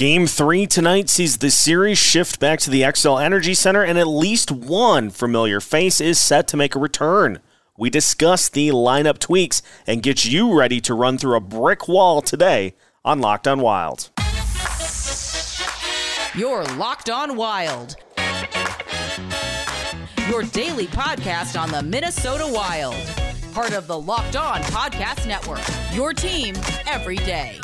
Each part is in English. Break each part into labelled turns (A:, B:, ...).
A: Game three tonight sees the series shift back to the Xcel Energy Center, and at least one familiar face is set to make a return. We discuss the lineup tweaks and get you ready to run through a brick wall today on Locked On Wild.
B: You're Locked On Wild. Your daily podcast on the Minnesota Wild. Part of the Locked On Podcast Network. Your team every day.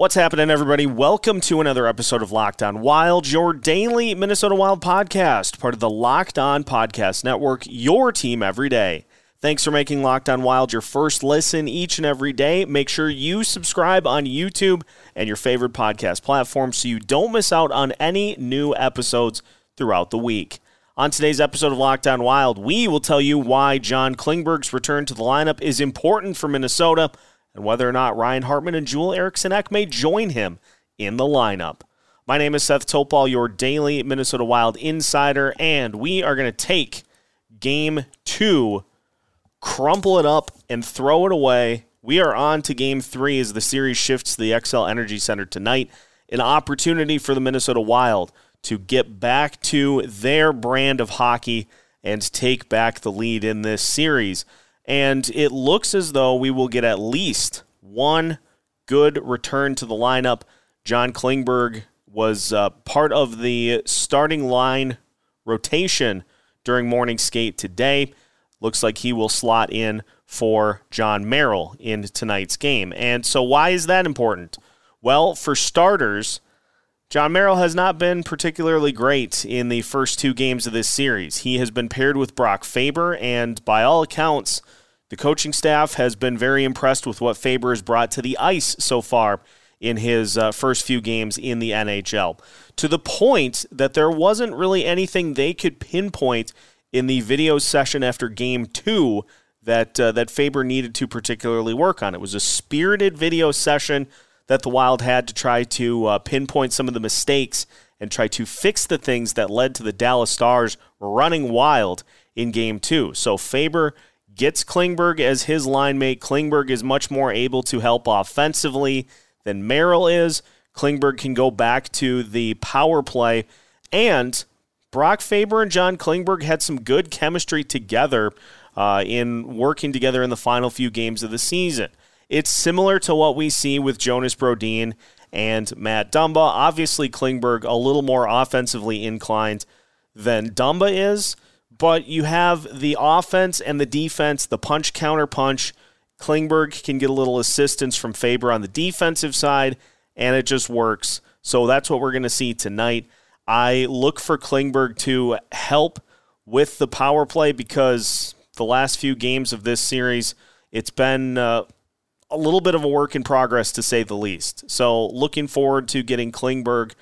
A: What's happening, everybody? Welcome to another episode of Locked On Wild, your daily Minnesota Wild podcast, part of the Locked On Podcast Network, your team every day. Thanks for making Locked On Wild your first listen each and every day. Make sure you subscribe on YouTube and your favorite podcast platform so you don't miss out on any new episodes throughout the week. On today's episode of Locked On Wild, we will tell you why John Klingberg's return to the lineup is important for Minnesota and whether or not Ryan Hartman and Joel Eriksson Ek may join him in the lineup. My name is Seth Topal, your daily Minnesota Wild insider, and we are going to take game two, crumple it up, and throw it away. We are on to game three as the series shifts to the Xcel Energy Center tonight. An opportunity for the Minnesota Wild to get back to their brand of hockey and take back the lead in this series. And it looks as though we will get at least one good return to the lineup. John Klingberg was uh, part of the starting line rotation during morning skate today. Looks like he will slot in for Jon Merrill in tonight's game. And so, why is that important? Well, for starters, Jon Merrill has not been particularly great in the first two games of this series. He has been paired with Brock Faber, and by all accounts, the coaching staff has been very impressed with what Faber has brought to the ice so far in his uh, first few games in the NHL, to the point that there wasn't really anything they could pinpoint in the video session after game two that uh, that Faber needed to particularly work on. It was a spirited video session that the Wild had to try to uh, pinpoint some of the mistakes and try to fix the things that led to the Dallas Stars running wild in game two. So Faber gets Klingberg as his line mate. Klingberg is much more able to help offensively than Merrill is. Klingberg can go back to the power play. And Brock Faber and John Klingberg had some good chemistry together uh, in working together in the final few games of the season. It's similar to what we see with Jonas Brodin and Matt Dumba. Obviously, Klingberg a little more offensively inclined than Dumba is but you have the offense and the defense, the punch counter punch. Klingberg can get a little assistance from Faber on the defensive side, and it just works. So that's what we're going to see tonight. I look for Klingberg to help with the power play because the last few games of this series, it's been uh, a little bit of a work in progress to say the least. So looking forward to getting Klingberg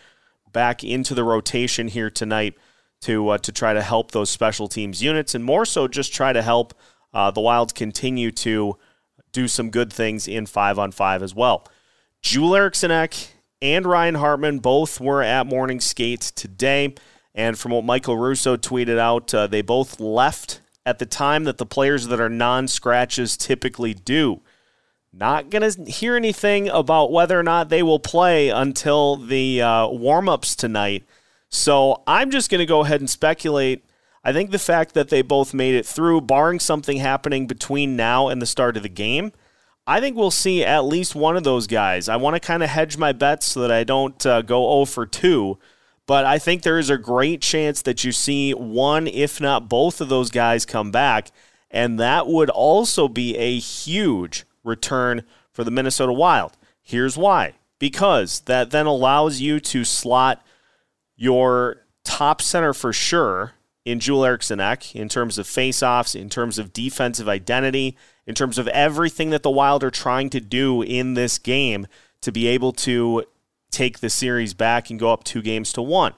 A: back into the rotation here tonight to uh, to try to help those special teams units, and more so just try to help uh, the Wilds continue to do some good things in five on five as well. Joel Eriksson Ek and Ryan Hartman both were at morning skate today, and from what Michael Russo tweeted out, uh, they both left at the time that the players that are non scratches typically do. Not going to hear anything about whether or not they will play until the uh, warm ups tonight. So I'm just going to go ahead and speculate. I think the fact that they both made it through, barring something happening between now and the start of the game, I think we'll see at least one of those guys. I want to kind of hedge my bets so that I don't uh, go 0 for 2. But I think there is a great chance that you see one, if not both of those guys come back. And that would also be a huge return for the Minnesota Wild. Here's why because that then allows you to slot your top center for sure in Joel Eriksson Ek in terms of faceoffs, in terms of defensive identity, in terms of everything that the Wild are trying to do in this game to be able to take the series back and go up two games to one.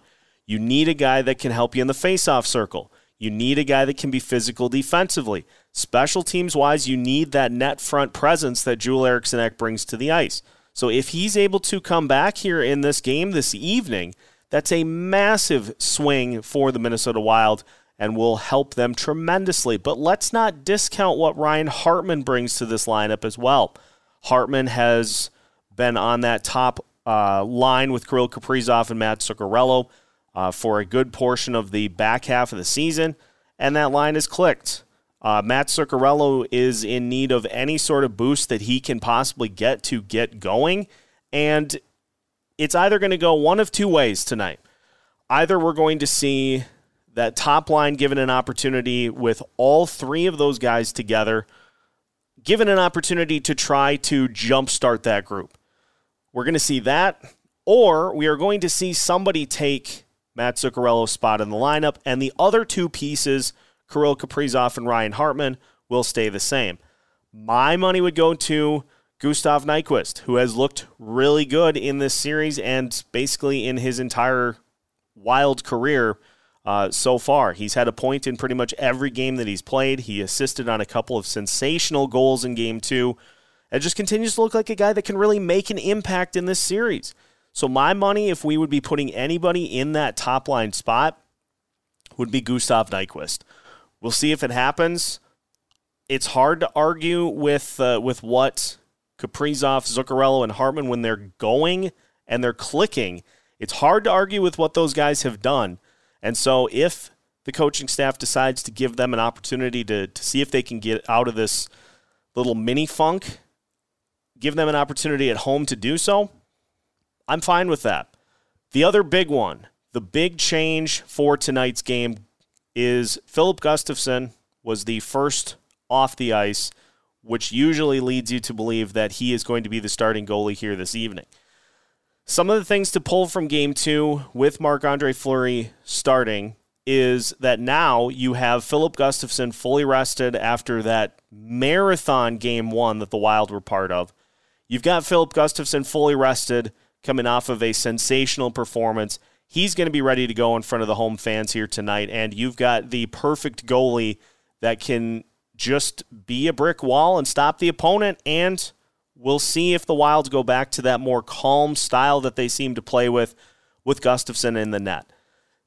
A: You need a guy that can help you in the faceoff circle. You need a guy that can be physical defensively. Special teams wise, you need that net front presence that Joel Eriksson Ek brings to the ice. So if he's able to come back here in this game this evening, that's a massive swing for the Minnesota Wild. and will help them tremendously. But let's not discount what Ryan Hartman brings to this lineup as well. Hartman has been on that top uh, line with Kirill Kaprizov and Matt Zuccarello uh, for a good portion of the back half of the season, and that line has clicked. Uh, Matt Zuccarello is in need of any sort of boost that he can possibly get to get going, and it's either going to go one of two ways tonight. Either we're going to see that top line given an opportunity with all three of those guys together, given an opportunity to try to jumpstart that group. We're going to see that, or we are going to see somebody take Matt Zuccarello's spot in the lineup, and the other two pieces, Kirill Kaprizov and Ryan Hartman, will stay the same. My money would go to Gustav Nyquist, who has looked really good in this series and basically in his entire wild career uh, so far. He's had a point in pretty much every game that he's played. He assisted on a couple of sensational goals in game two and just continues to look like a guy that can really make an impact in this series. So my money, if we would be putting anybody in that top line spot, would be Gustav Nyquist. We'll see if it happens. It's hard to argue with uh, with what Kaprizov, Zuccarello, and Hartman when they're going and they're clicking. It's hard to argue with what those guys have done. And so if the coaching staff decides to give them an opportunity to, to see if they can get out of this little mini funk give them an opportunity at home to do so, I'm fine with that. The other big one, the big change for tonight's game is Filip Gustavsson was the first off the ice, which usually leads you to believe that he is going to be the starting goalie here this evening. Some of the things to pull from game two with Marc Andre Fleury starting is that now you have Filip Gustavsson fully rested after that marathon game one that the Wild were part of. You've got Filip Gustavsson fully rested, coming off of a sensational performance. He's going to be ready to go in front of the home fans here tonight. And you've got the perfect goalie that can just be a brick wall and stop the opponent. And we'll see if the Wilds go back to that more calm style that they seem to play with with Gustavsson in the net.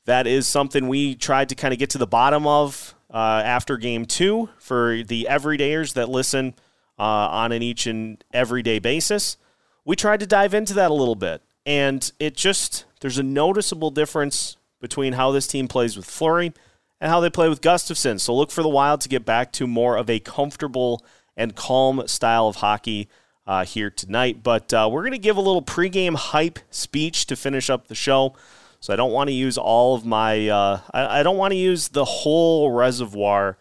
A: That is something we tried to kind of get to the bottom of uh, after game two for the everydayers that listen uh, on an each and everyday basis. We tried to dive into that a little bit, and it just there's a noticeable difference between how this team plays with Fleury and how they play with Gustavsson. So look for the Wild to get back to more of a comfortable and calm style of hockey uh, here tonight. But uh, we're going to give a little pregame hype speech to finish up the show. So I don't want to use all of my, uh, I, I, don't want to use the whole reservoir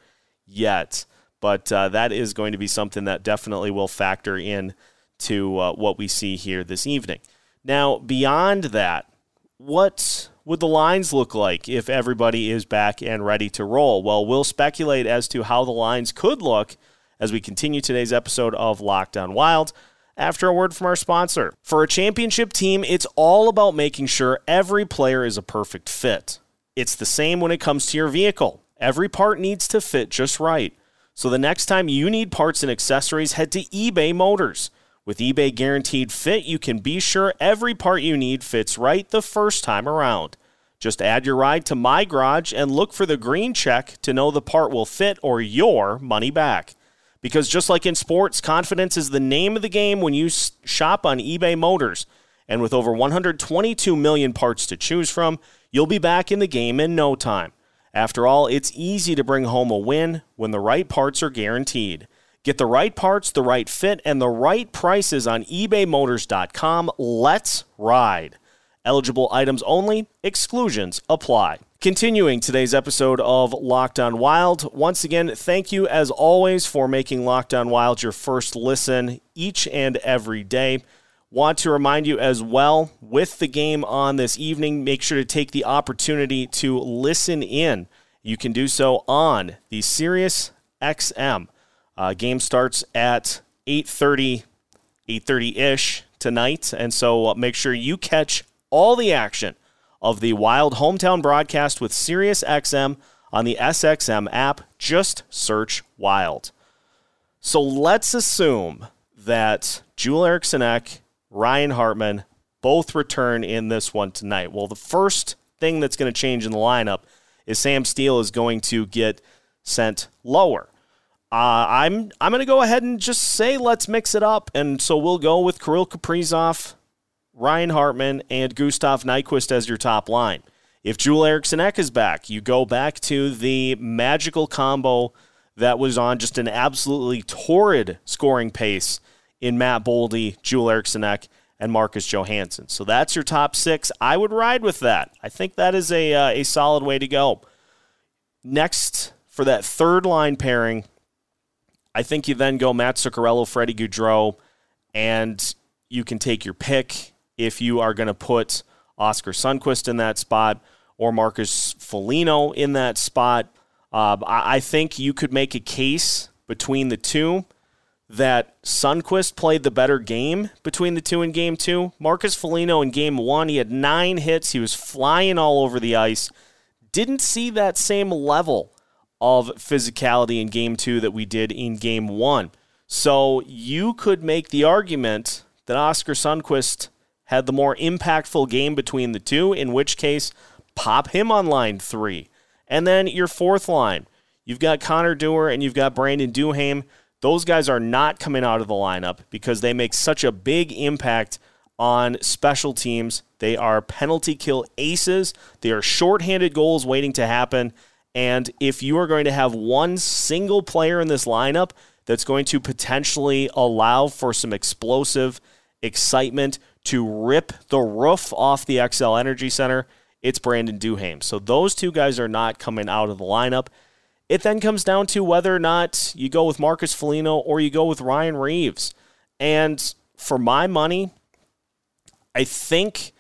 A: yet but uh, that is going to be something that definitely will factor in to uh, what we see here this evening. Now, beyond that, what would the lines look like if everybody is back and ready to roll? Well, we'll speculate as to how the lines could look as we continue today's episode of Locked On Wild after a word from our sponsor. For a championship team, it's all about making sure every player is a perfect fit. It's the same when it comes to your vehicle. Every part needs to fit just right. So the next time you need parts and accessories, head to eBay Motors. With eBay Guaranteed Fit, you can be sure every part you need fits right the first time around. Just add your ride to My Garage and look for the green check to know the part will fit or your money back. Because just like in sports, confidence is the name of the game when you shop on eBay Motors. And with over 122 million parts to choose from, you'll be back in the game in no time. After all, it's easy to bring home a win when the right parts are guaranteed. Get the right parts, the right fit, and the right prices on ebaymotors.com. Let's ride. Eligible items only, exclusions apply. Continuing today's episode of Locked On Wild, once again, thank you as always for making Locked On Wild your first listen each and every day. Want to remind you as well with the game on this evening, make sure to take the opportunity to listen in. You can do so on the Sirius XM. Uh, game starts at 8:30, 8:30 ish tonight, and so uh, make sure you catch all the action of the Wild hometown broadcast with SiriusXM on the SXM app. Just search Wild. So let's assume that Joel Eriksson Ek Ryan Hartman both return in this one tonight. Well, the first thing that's going to change in the lineup is Sam Steele is going to get sent lower. Uh, I'm I'm going to go ahead and just say let's mix it up, and so we'll go with Kirill Kaprizov, Ryan Hartman, and Gustav Nyquist as your top line. If Joel Eriksson Ek is back, you go back to the magical combo that was on just an absolutely torrid scoring pace in Matt Boldy, Joel Eriksson Ek, and Marcus Johansson. So that's your top six. I would ride with that. I think that is a, uh, a solid way to go. Next, for that third line pairing, I think you then go Matt Zuccarello, Freddie Gaudreau, and you can take your pick if you are going to put Oskar Sundqvist in that spot or Marcus Foligno in that spot. Uh, I think you could make a case between the two that Sundqvist played the better game between the two in game two. Marcus Foligno in game one, he had nine hits. He was flying all over the ice. Didn't see that same level of physicality in game two that we did in game one. So you could make the argument that Oskar Sundqvist had the more impactful game between the two, in which case, pop him on line three. And then your fourth line, you've got Connor Dewar and you've got Brandon Duhaime those guys are not coming out of the lineup because they make such a big impact on special teams. They are penalty kill aces. They are shorthanded goals waiting to happen. And if you are going to have one single player in this lineup that's going to potentially allow for some explosive excitement to rip the roof off the Xcel Energy Center, it's Brandon Duhaime. So those two guys are not coming out of the lineup. It then comes down to whether or not you go with Marcus Foligno or you go with Ryan Reaves. And for my money, I think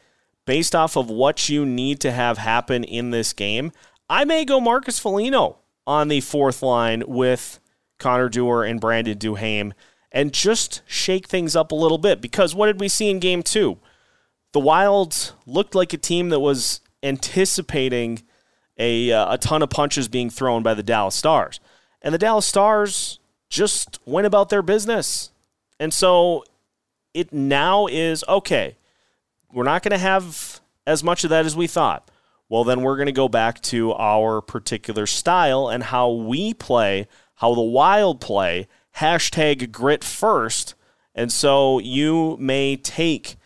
A: based off of what you need to have happen in this game, I may go Marcus Foligno on the fourth line with Connor Dewar and Brandon Duhaime and just shake things up a little bit. Because what did we see in game two? The Wilds looked like a team that was anticipating a, uh, a ton of punches being thrown by the Dallas Stars. And the Dallas Stars just went about their business. And so it now is okay, we're not going to have as much of that as we thought. Well, then we're going to go back to our particular style and how we play, how the wild play, hashtag grit first. And so you may take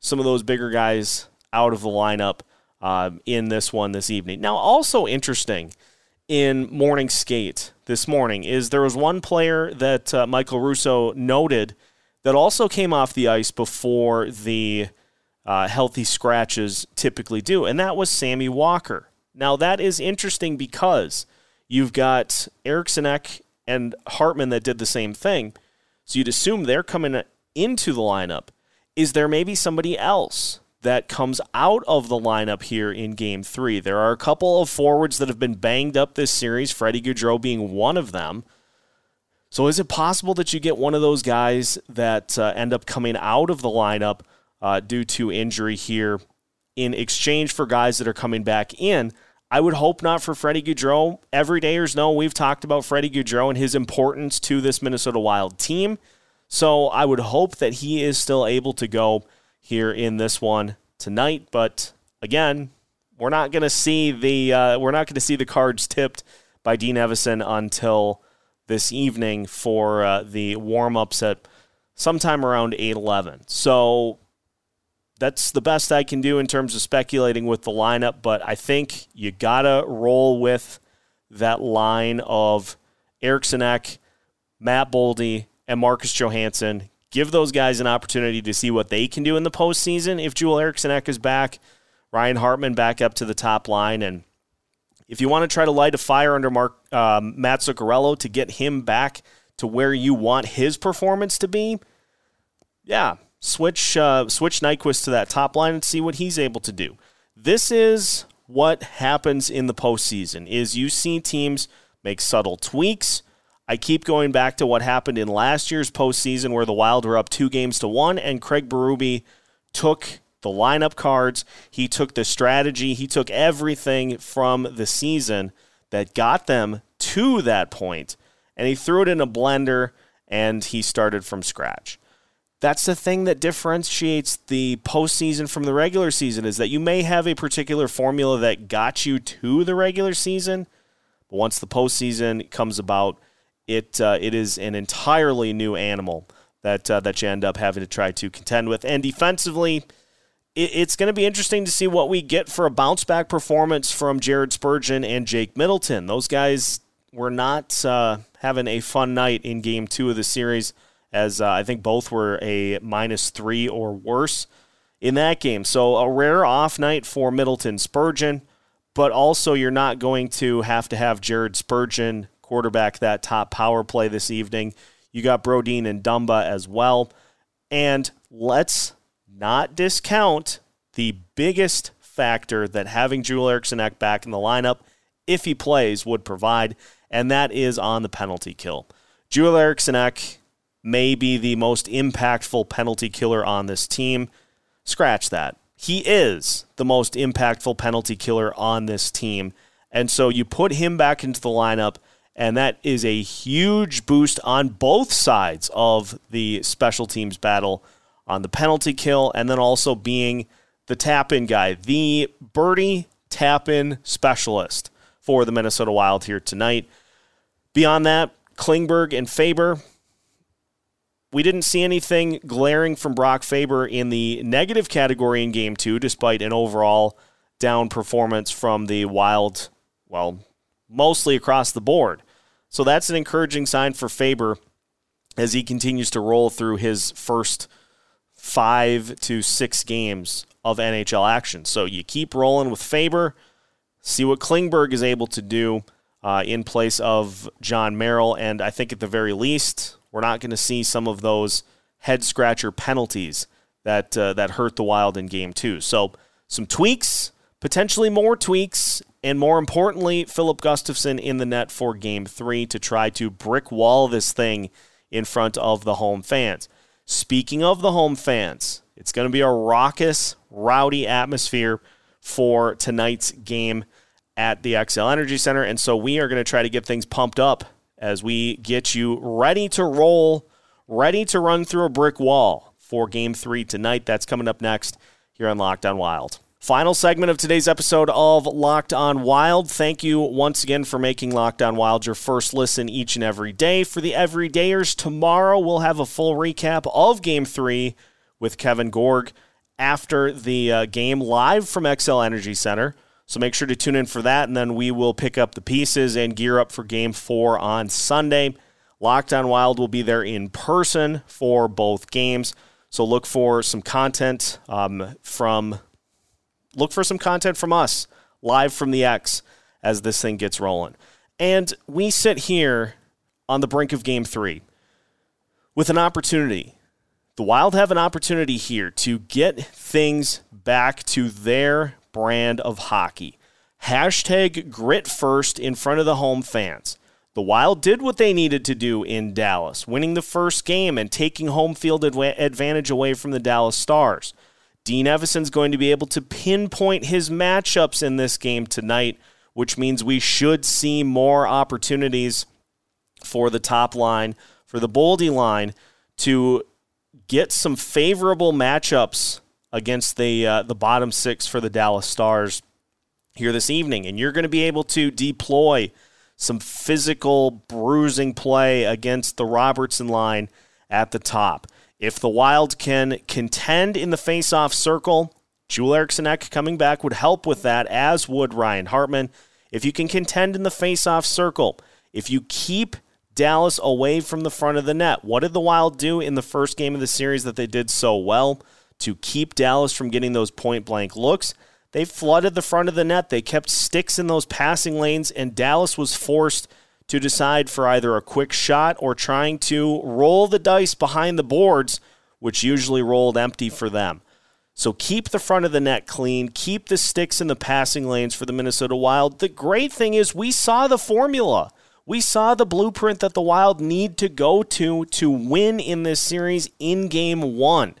A: some of those bigger guys out of the lineup uh, in this one this evening. Now, also interesting in morning skate this morning is there was one player that uh, Michael Russo noted that also came off the ice before the uh, healthy scratches typically do, and that was Sammy Walker. Now, that is interesting because you've got Eriksson Ek and Hartman that did the same thing. So you'd assume they're coming into the lineup. Is there maybe somebody else that comes out of the lineup here in game three. There are a couple of forwards that have been banged up this series, Freddie Gaudreau being one of them. So is it possible that you get one of those guys that uh, end up coming out of the lineup uh, due to injury here in exchange for guys that are coming back in? I would hope not for Freddie Gaudreau. Everydayers know we've talked about Freddie Gaudreau and his importance to this Minnesota Wild team. So I would hope that he is still able to go here in this one tonight. But again, we're not going to see the uh, we're not going to see the cards tipped by Dean Evason until this evening for uh, the warm ups at sometime around eight eleven. So that's the best I can do in terms of speculating with the lineup. But I think you gotta roll with that line of Ek, Matt Boldy, and Marcus Johansson give those guys an opportunity to see what they can do in the postseason. If Eriksson Ek is back, Ryan Hartman back up to the top line, and if you want to try to light a fire under Mark um, Matt Zuccarello to get him back to where you want his performance to be, yeah, switch uh, switch Nyquist to that top line and see what he's able to do. This is what happens in the postseason: is you see teams make subtle tweaks I keep going back to what happened in last year's postseason where the Wild were up two games to one, and Craig Berube took the lineup cards, he took the strategy, he took everything from the season that got them to that point, and he threw it in a blender and he started from scratch. That's the thing that differentiates the postseason from the regular season is that you may have a particular formula that got you to the regular season, but once the postseason comes about, it uh, it is an entirely new animal that uh, that you end up having to try to contend with. And defensively, it, it's going to be interesting to see what we get for a bounce back performance from Jared Spurgeon and Jake Middleton. Those guys were not uh, having a fun night in Game Two of the series, as uh, I think both were a minus three or worse in that game. So a rare off night for Middleton Spurgeon, but also you're not going to have to have Jared Spurgeon quarterback that top power play this evening. You got Brodin and Dumba as well. And let's not discount the biggest factor that having Joel Eriksson Ek back in the lineup, if he plays, would provide, and that is on the penalty kill. Joel Eriksson Ek may be the most impactful penalty killer on this team. Scratch that. He is the most impactful penalty killer on this team. And so you put him back into the lineup and that is a huge boost on both sides of the special teams battle on the penalty kill and then also being the tap in guy, the birdie tap in specialist for the Minnesota Wild here tonight. Beyond that, Klingberg and Faber. We didn't see anything glaring from Brock Faber in the negative category in game two, despite an overall down performance from the Wild, well, mostly across the board. So that's an encouraging sign for Faber as he continues to roll through his first five to six games of NHL action. So you keep rolling with Faber, see what Klingberg is able to do uh, in place of Jon Merrill. And I think at the very least, we're not going to see some of those head scratcher penalties that uh, that hurt the Wild in Game Two. So some tweaks, potentially more tweaks and more importantly, Filip Gustavsson in the net for game three to try to brick wall this thing in front of the home fans. Speaking of the home fans, it's going to be a raucous, rowdy atmosphere for tonight's game at the Xcel Energy Center. And so we are going to try to get things pumped up as we get you ready to roll, ready to run through a brick wall for game three tonight. That's coming up next here on Locked On Wild. Final segment of today's episode of Locked On Wild. Thank you once again for making Locked On Wild your first listen each and every day. For the everydayers, tomorrow we'll have a full recap of Game 3 with Kevin Gorg after the uh, game live from Xcel Energy Center. So make sure to tune in for that, and then we will pick up the pieces and gear up for Game 4 on Sunday. Locked On Wild will be there in person for both games. So look for some content um, from look for some content from us live from the X as this thing gets rolling. And we sit here on the brink of game three with an opportunity. The Wild have an opportunity here to get things back to their brand of hockey. Hashtag grit first in front of the home fans. The Wild did what they needed to do in Dallas, winning the first game and taking home field advantage away from the Dallas Stars. Dean Evason's going to be able to pinpoint his matchups in this game tonight, which means we should see more opportunities for the top line, for the Boldy line, to get some favorable matchups against the uh, the bottom six for the Dallas Stars here this evening, and you're going to be able to deploy some physical bruising play against the Robertson line at the top. If the Wild can contend in the face-off circle, Joel Eriksson Ek coming back would help with that, as would Ryan Hartman. If you can contend in the face-off circle, if you keep Dallas away from the front of the net, what did the Wild do in the first game of the series that they did so well to keep Dallas from getting those point blank looks? They flooded the front of the net. They kept sticks in those passing lanes, and Dallas was forced to decide for either a quick shot or trying to roll the dice behind the boards, which usually rolled empty for them. So keep the front of the net clean, keep the sticks in the passing lanes for the Minnesota Wild. The great thing is we saw the formula. We saw the blueprint that the Wild need to go to to win in this series in game 1.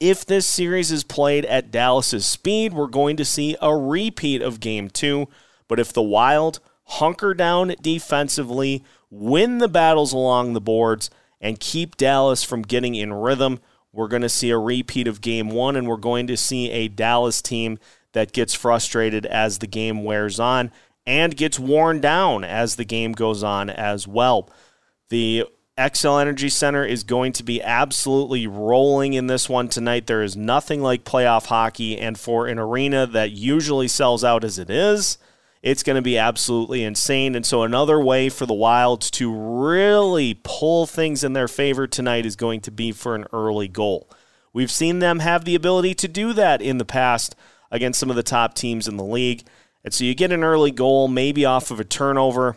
A: If this series is played at Dallas's speed, we're going to see a repeat of game 2, but if the Wild hunker down defensively, win the battles along the boards, and keep Dallas from getting in rhythm, we're going to see a repeat of game one, and we're going to see a Dallas team that gets frustrated as the game wears on and gets worn down as the game goes on as well. The Xcel Energy Center is going to be absolutely rolling in this one tonight. There is nothing like playoff hockey, and for an arena that usually sells out as it is, it's going to be absolutely insane. And so, another way for the Wilds to really pull things in their favor tonight is going to be for an early goal. We've seen them have the ability to do that in the past against some of the top teams in the league. And so, you get an early goal, maybe off of a turnover,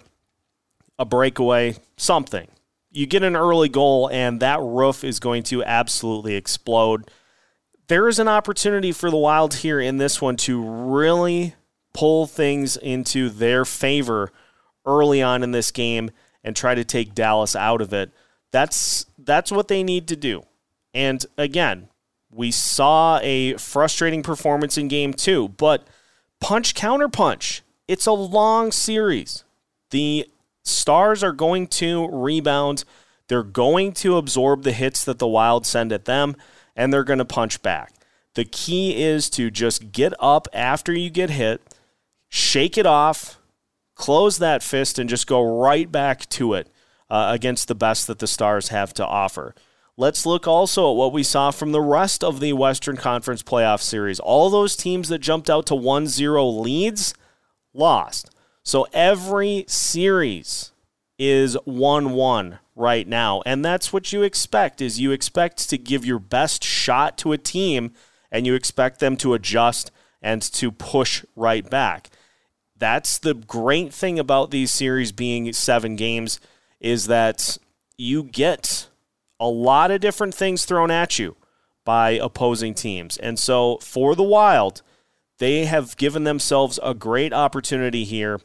A: a breakaway, something. You get an early goal, and that roof is going to absolutely explode. There is an opportunity for the Wild here in this one to really pull things into their favor early on in this game and try to take Dallas out of it. That's that's what they need to do. And again, we saw a frustrating performance in game 2, but punch counter punch. It's a long series. The Stars are going to rebound. They're going to absorb the hits that the Wild send at them and they're going to punch back. The key is to just get up after you get hit shake it off, close that fist, and just go right back to it uh, against the best that the Stars have to offer. Let's look also at what we saw from the rest of the Western Conference playoff series. All those teams that jumped out to 1 0 leads lost. So every series is 1 1 right now. And that's what you expect is you expect to give your best shot to a team and you expect them to adjust and to push right back that's the great thing about these series being seven games is that you get a lot of different things thrown at you by opposing teams. And so for the Wild, they have given themselves a great opportunity here.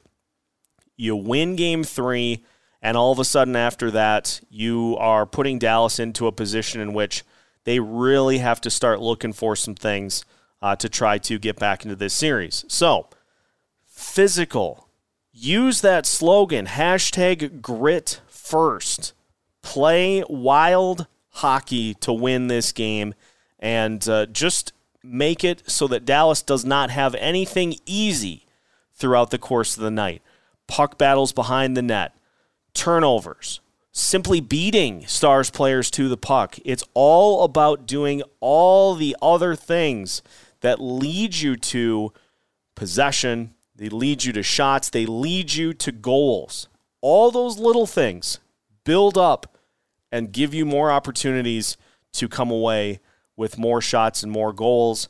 A: You win game three, and all of a sudden after that, you are putting Dallas into a position in which they really have to start looking for some things uh, to try to get back into this series. So, physical. Use that slogan, hashtag grit first. Play wild hockey to win this game and uh, just make it so that Dallas does not have anything easy throughout the course of the night. Puck battles behind the net, turnovers, simply beating Stars players to the puck. It's all about doing all the other things that lead you to possession, they lead you to shots, they lead you to goals. All those little things build up and give you more opportunities to come away with more shots and more goals.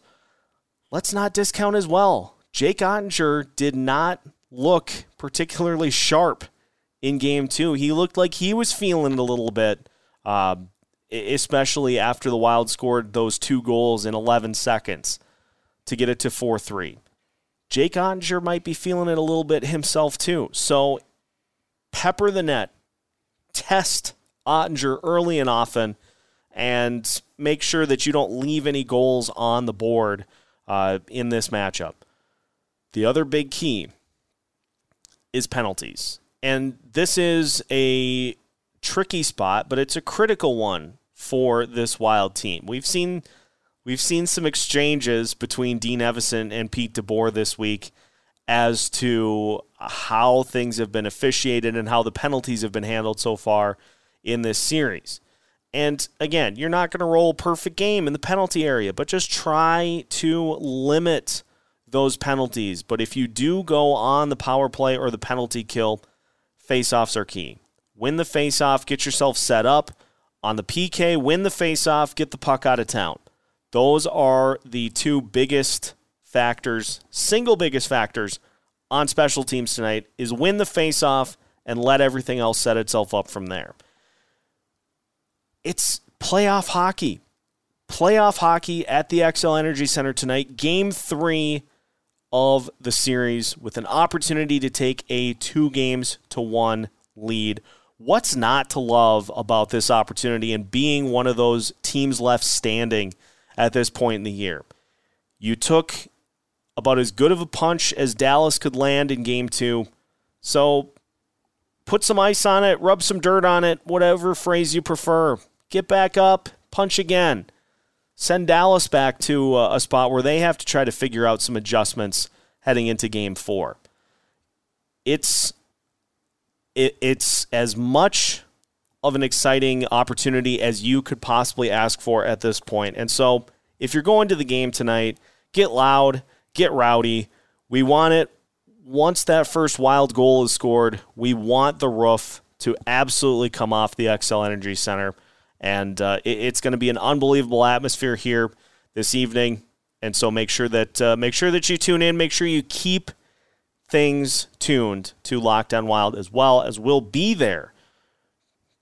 A: Let's not discount as well. Jake Oettinger did not look particularly sharp in game two. He looked like he was feeling a little bit, uh, especially after the Wild scored those two goals in 11 seconds to get it to 4 3. Jake Oettinger might be feeling it a little bit himself too. So pepper the net, test Oettinger early and often, and make sure that you don't leave any goals on the board uh, in this matchup. The other big key is penalties. And this is a tricky spot, but it's a critical one for this wild team. We've seen We've seen some exchanges between Dean Evason and Pete DeBoer this week as to how things have been officiated and how the penalties have been handled so far in this series. And again, you're not going to roll perfect game in the penalty area, but just try to limit those penalties. But if you do go on the power play or the penalty kill, face-offs are key. Win the face-off, get yourself set up. On the PK, win the face-off, get the puck out of town. Those are the two biggest factors, single biggest factors on special teams tonight is win the faceoff and let everything else set itself up from there. It's playoff hockey. Playoff hockey at the Xcel Energy Center tonight. Game three of the series with an opportunity to take a two games to one lead. What's not to love about this opportunity and being one of those teams left standing at this point in the year. You took about as good of a punch as Dallas could land in game two. So put some ice on it, rub some dirt on it, whatever phrase you prefer. Get back up, punch again. send Dallas back to a, a spot where they have to try to figure out some adjustments heading into game four. It's it, it's as much of an exciting opportunity as you could possibly ask for at this point. And so, if you're going to the game tonight, get loud, get rowdy. We want it once that first wild goal is scored. We want the roof to absolutely come off the Xcel Energy Center. And uh, it, it's going to be an unbelievable atmosphere here this evening. And so make sure that uh, make sure that you tune in. Make sure you keep things tuned to Locked On Wild as well as we'll be there.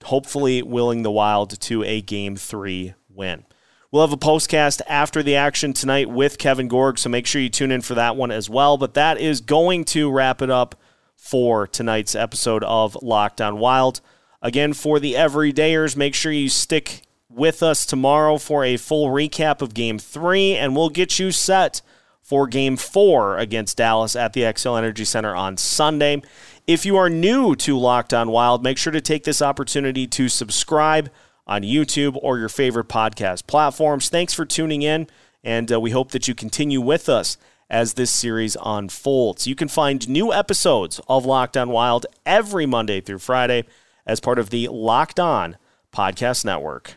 A: Hopefully, willing the Wild to a Game Three win. We'll have a postcast after the action tonight with Kevin Gorg, so make sure you tune in for that one as well. But that is going to wrap it up for tonight's episode of Locked On Wild. Again, for the everydayers, make sure you stick with us tomorrow for a full recap of Game 3, and we'll get you set for Game 4 against Dallas at the Xcel Energy Center on Sunday. If you are new to Locked On Wild, make sure to take this opportunity to subscribe on YouTube or your favorite podcast platforms. Thanks for tuning in, and uh, we hope that you continue with us as this series unfolds. You can find new episodes of Locked On Wild every Monday through Friday as part of the Locked On Podcast Network.